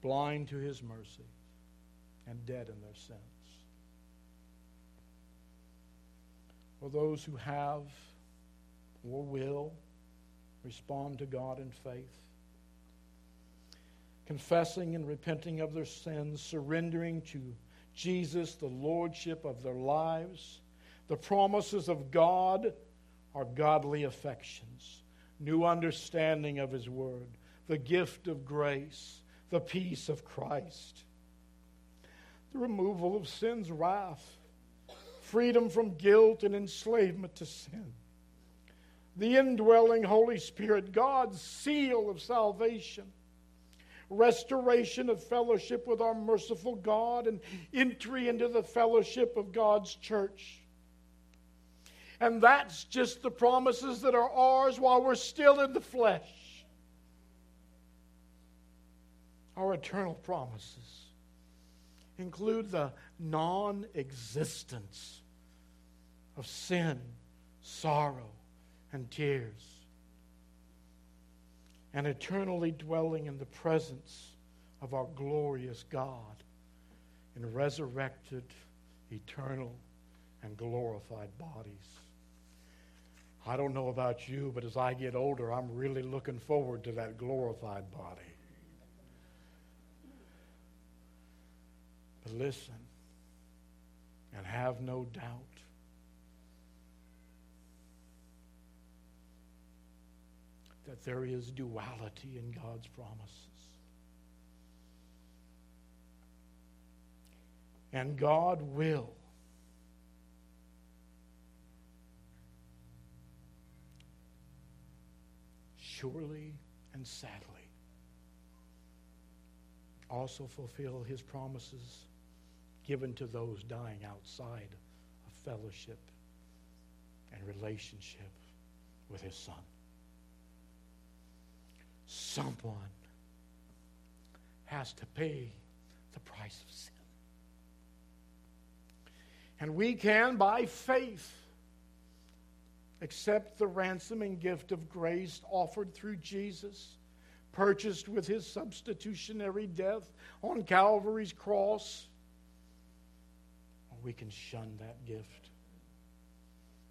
blind to his mercy, and dead in their sins. For those who have or will respond to God in faith, confessing and repenting of their sins, surrendering to Jesus the lordship of their lives, the promises of God are godly affections, new understanding of His Word, the gift of grace, the peace of Christ, the removal of sin's wrath, freedom from guilt and enslavement to sin, the indwelling Holy Spirit, God's seal of salvation restoration of fellowship with our merciful God, and entry into the fellowship of God's church. And that's just the promises that are ours while we're still in the flesh. Our eternal promises include the non existence of sin, sorrow, and tears, and eternally dwelling in the presence of our glorious God in resurrected, eternal, and glorified bodies. I don't know about you, but as I get older, I'm really looking forward to that glorified body. Listen and have no doubt. That there is duality in God's promises. And God will surely and sadly also fulfill his promises given to those dying outside of fellowship and relationship with his son. Someone has to pay the price of sin. And we can, by faith, accept the ransoming gift of grace offered through Jesus, purchased with his substitutionary death on Calvary's cross, we can shun that gift,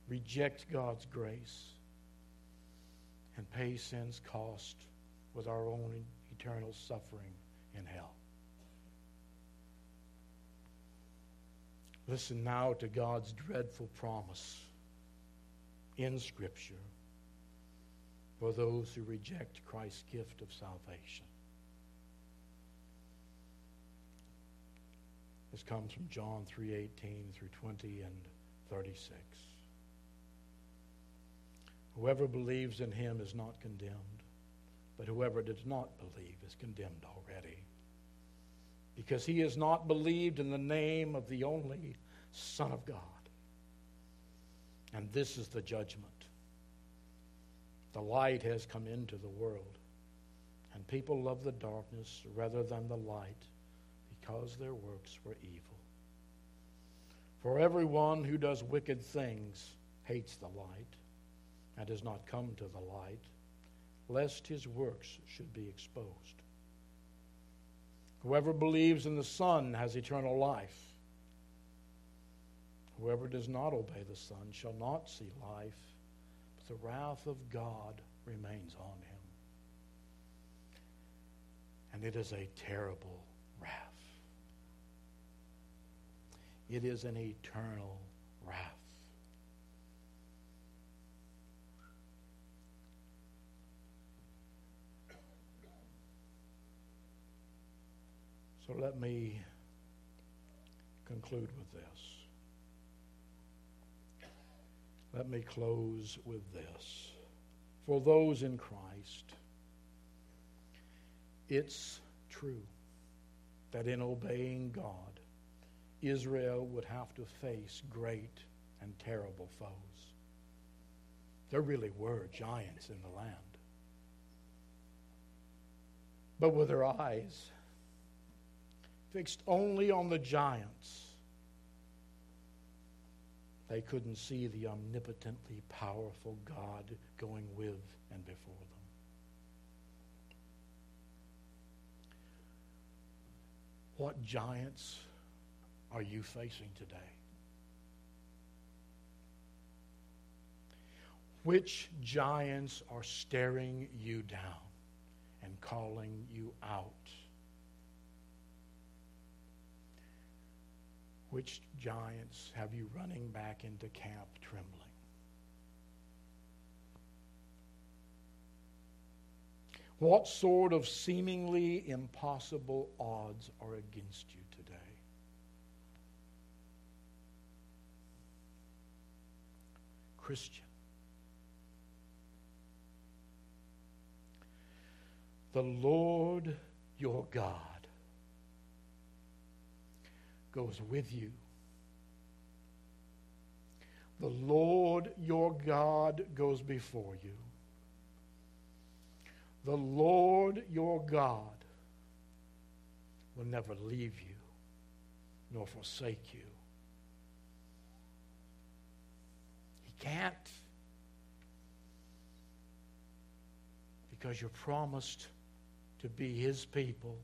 reject God's grace, and pay sin's cost with our own eternal suffering in hell. Listen now to God's dreadful promise in Scripture for those who reject Christ's gift of salvation. This comes from John 3:18 through 20 and 36. Whoever believes in him is not condemned, but whoever does not believe is condemned already. Because he has not believed in the name of the only Son of God. And this is the judgment. The light has come into the world, and people love the darkness rather than the light because their works were evil. For everyone who does wicked things hates the light and does not come to the light, lest his works should be exposed. Whoever believes in the Son has eternal life. Whoever does not obey the Son shall not see life, but the wrath of God remains on him. And it is a terrible wrath. It is an eternal wrath. So let me conclude with this. Let me close with this. For those in Christ, it's true that in obeying God, Israel would have to face great and terrible foes. There really were giants in the land. But with their eyes fixed only on the giants, they couldn't see the omnipotently powerful God going with and before them. What giants are you facing today? Which giants are staring you down and calling you out? Which giants have you running back into camp trembling? What sort of seemingly impossible odds are against you today? Christian. The Lord your God goes with you. The Lord your God goes before you. The Lord your God will never leave you nor forsake you. Can't. Because you're promised to be His people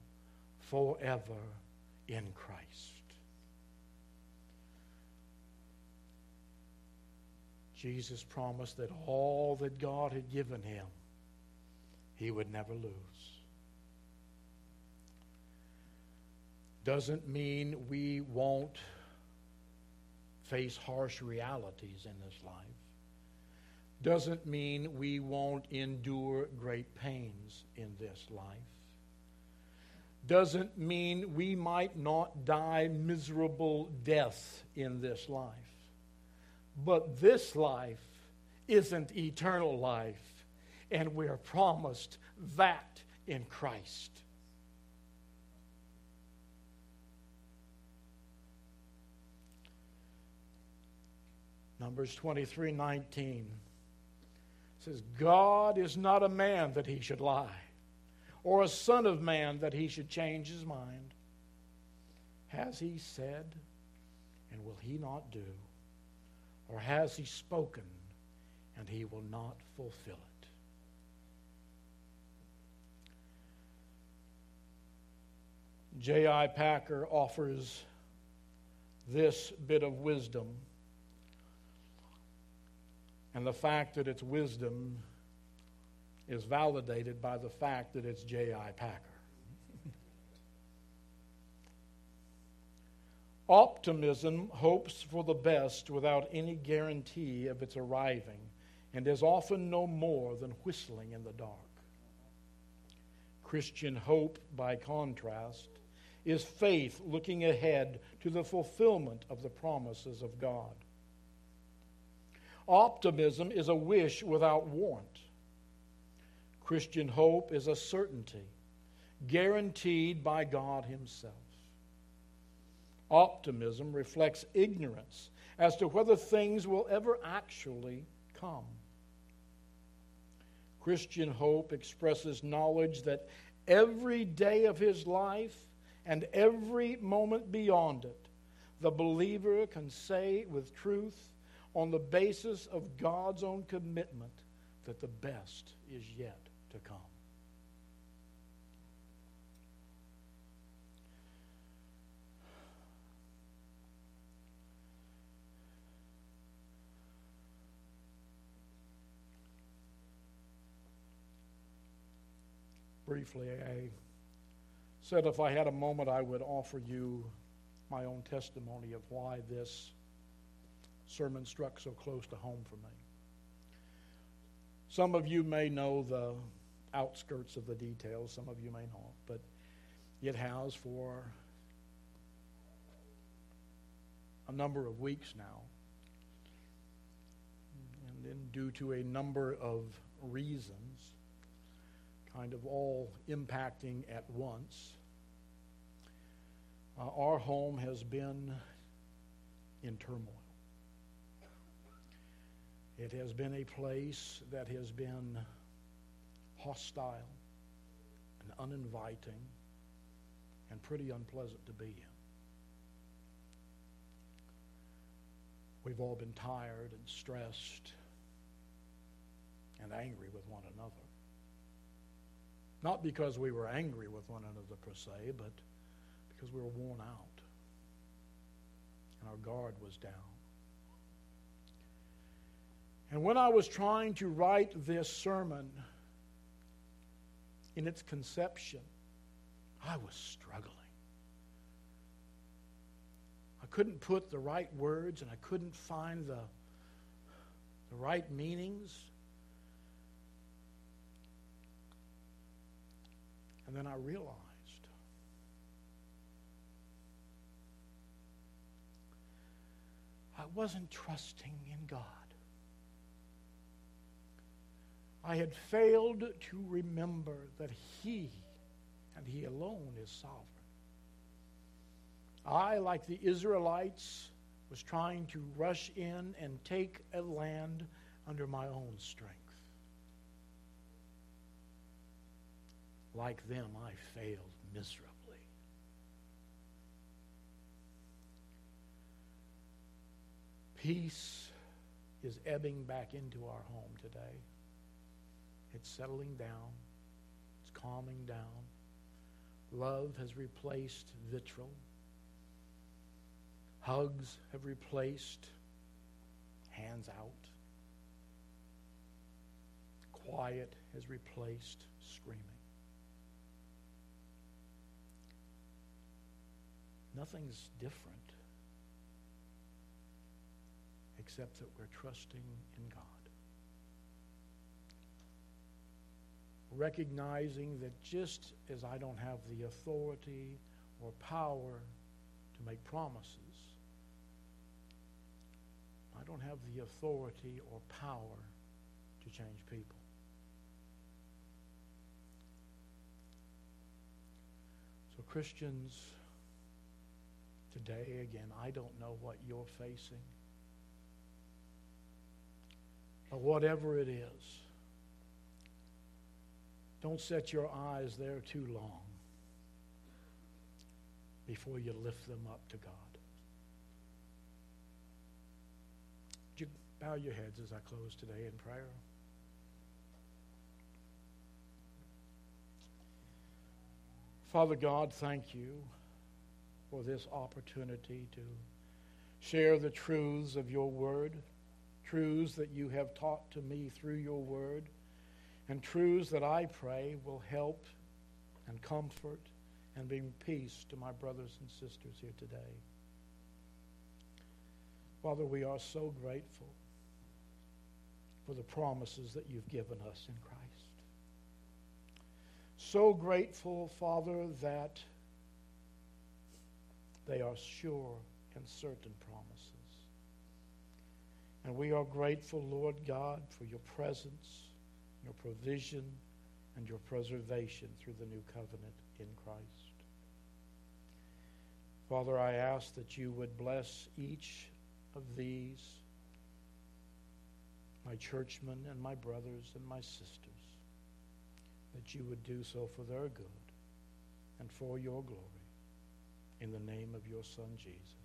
forever in Christ. Jesus promised that all that God had given him he would never lose. Doesn't mean we won't face harsh realities in this life. Doesn't mean we won't endure great pains in this life. Doesn't mean we might not die miserable death in this life. But this life isn't eternal life and we are promised that in Christ. Numbers 23 19 says, God is not a man that he should lie, or a son of man that he should change his mind. Has he said, and will he not do? Or has he spoken, and he will not fulfill it? J.I. Packer offers this bit of wisdom. And the fact that it's wisdom is validated by the fact that it's J.I. Packer. Optimism hopes for the best without any guarantee of its arriving and is often no more than whistling in the dark. Christian hope, by contrast, is faith looking ahead to the fulfillment of the promises of God. Optimism is a wish without warrant. Christian hope is a certainty guaranteed by God Himself. Optimism reflects ignorance as to whether things will ever actually come. Christian hope expresses knowledge that every day of his life and every moment beyond it, the believer can say with truth, on the basis of God's own commitment, that the best is yet to come. Briefly, I said if I had a moment, I would offer you my own testimony of why this sermon struck so close to home for me. Some of you may know the outskirts of the details, some of you may not, but it has for a number of weeks now and then, due to a number of reasons, kind of all impacting at once, uh, our home has been in turmoil. It has been a place that has been hostile and uninviting and pretty unpleasant to be in. We've all been tired and stressed and angry with one another. Not because we were angry with one another per se, but because we were worn out and our guard was down. And when I was trying to write this sermon in its conception, I was struggling. I couldn't put the right words and I couldn't find the, the right meanings. And then I realized I wasn't trusting in God. I had failed to remember that He and He alone is sovereign. I, like the Israelites, was trying to rush in and take a land under my own strength. Like them, I failed miserably. Peace is ebbing back into our home today. It's settling down, it's calming down. Love has replaced vitriol. Hugs have replaced hands out. Quiet has replaced screaming. Nothing's different except that we're trusting in God. Recognizing that just as I don't have the authority or power to make promises, I don't have the authority or power to change people. So, Christians, today again, I don't know what you're facing. But whatever it is, don't set your eyes there too long before you lift them up to God. Would you bow your heads as I close today in prayer? Father God, thank you for this opportunity to share the truths of your word, truths that you have taught to me through your word, and truths that I pray will help and comfort and bring peace to my brothers and sisters here today. Father, we are so grateful for the promises that you've given us in Christ. So grateful, Father, that they are sure and certain promises. And we are grateful, Lord God, for your presence, your provision, and your preservation through the new covenant in Christ. Father, I ask that you would bless each of these, my churchmen and my brothers and my sisters, that you would do so for their good and for your glory. In the name of your Son, Jesus.